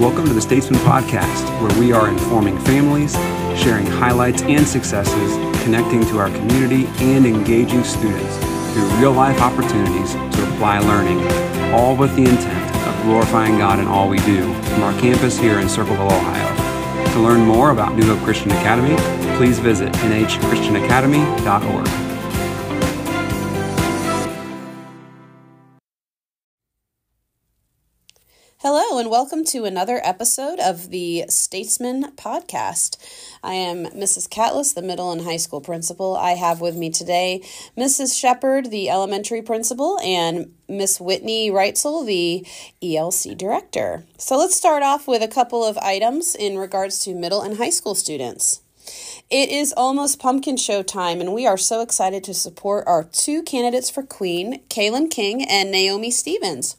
Welcome to the Statesman Podcast, where we are informing families, sharing highlights and successes, connecting to our community, and engaging students through real life opportunities to apply learning, all with the intent of glorifying God in all we do from our campus here in Circleville, Ohio. To learn more about New Hope Christian Academy, please visit nhchristianacademy.org. Hello, and welcome to another episode of the Statesman Podcast. I am Mrs. Catless, the middle and high school principal. I have with me today Mrs. Shepard, the elementary principal, and Miss Whitney Reitzel, the ELC director. So let's start off with a couple of items in regards to middle and high school students. It is almost pumpkin show time, and we are so excited to support our two candidates for Queen, Kaylin King and Naomi Stevens.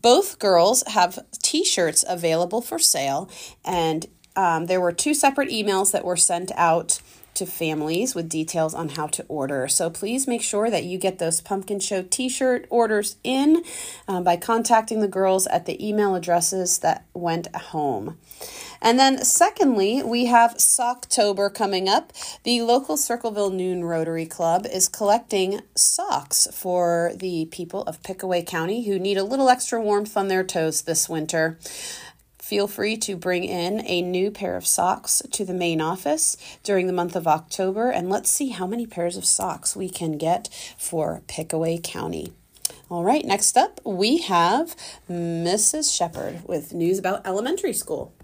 Both girls have t shirts available for sale, and um, there were two separate emails that were sent out to families with details on how to order. So please make sure that you get those Pumpkin Show t shirt orders in um, by contacting the girls at the email addresses that went home. And then, secondly, we have Socktober coming up. The local Circleville Noon Rotary Club is collecting socks for the people of Pickaway County who need a little extra warmth on their toes this winter. Feel free to bring in a new pair of socks to the main office during the month of October, and let's see how many pairs of socks we can get for Pickaway County. All right, next up we have Mrs. Shepard with news about elementary school.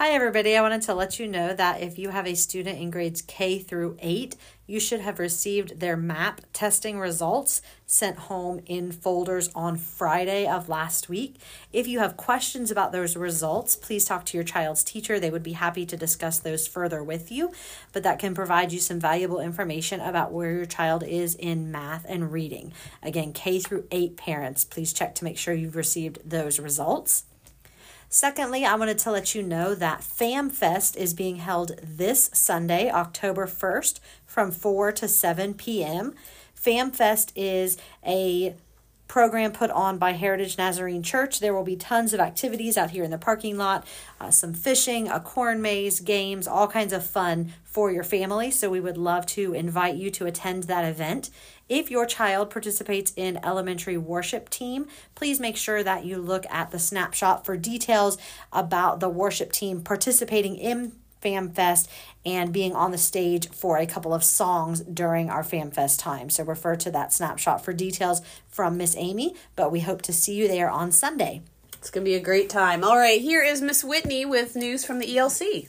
Hi, everybody. I wanted to let you know that if you have a student in grades K through 8, you should have received their MAP testing results sent home in folders on Friday of last week. If you have questions about those results, please talk to your child's teacher. They would be happy to discuss those further with you, but that can provide you some valuable information about where your child is in math and reading. Again, K through 8 parents, please check to make sure you've received those results. Secondly, I wanted to let you know that FamFest is being held this Sunday, October 1st, from 4 to 7 p.m. FamFest is a program put on by Heritage Nazarene Church. There will be tons of activities out here in the parking lot, uh, some fishing, a corn maze, games, all kinds of fun for your family. So we would love to invite you to attend that event. If your child participates in elementary worship team, please make sure that you look at the snapshot for details about the worship team participating in FamFest and being on the stage for a couple of songs during our FamFest time. So refer to that snapshot for details from Miss Amy, but we hope to see you there on Sunday. It's going to be a great time. All right, here is Miss Whitney with news from the ELC.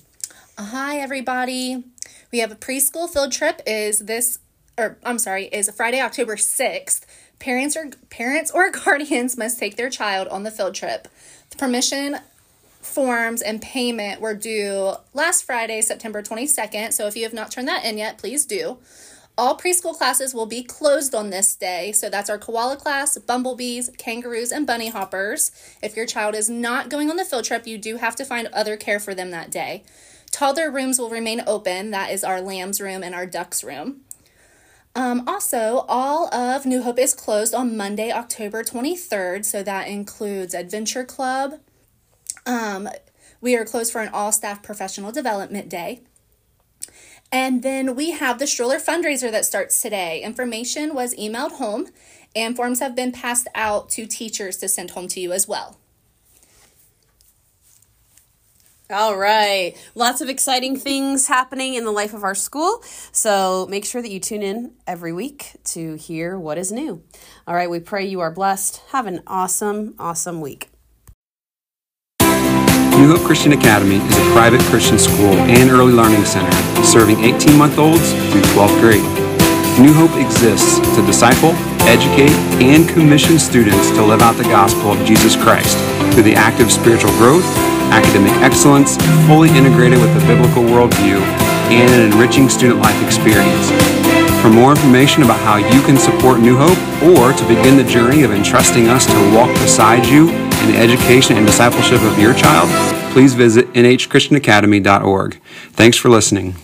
Hi everybody. We have a preschool field trip is this or I'm sorry, is Friday, October 6th. Parents or parents or guardians must take their child on the field trip. The permission forms and payment were due last Friday, September 22nd. So if you have not turned that in yet, please do. All preschool classes will be closed on this day. So that's our koala class, bumblebees, kangaroos, and bunny hoppers. If your child is not going on the field trip, you do have to find other care for them that day. Toddler rooms will remain open. That is our lambs room and our ducks room. Um, also, all of New Hope is closed on Monday, October 23rd, so that includes Adventure Club. Um, we are closed for an all staff professional development day. And then we have the stroller fundraiser that starts today. Information was emailed home, and forms have been passed out to teachers to send home to you as well. All right. Lots of exciting things happening in the life of our school. So make sure that you tune in every week to hear what is new. All right. We pray you are blessed. Have an awesome, awesome week. New Hope Christian Academy is a private Christian school and early learning center serving 18 month olds through 12th grade. New Hope exists to disciple, educate, and commission students to live out the gospel of Jesus Christ through the active spiritual growth academic excellence, fully integrated with a biblical worldview, and an enriching student life experience. For more information about how you can support New Hope or to begin the journey of entrusting us to walk beside you in the education and discipleship of your child, please visit nhchristianacademy.org. Thanks for listening.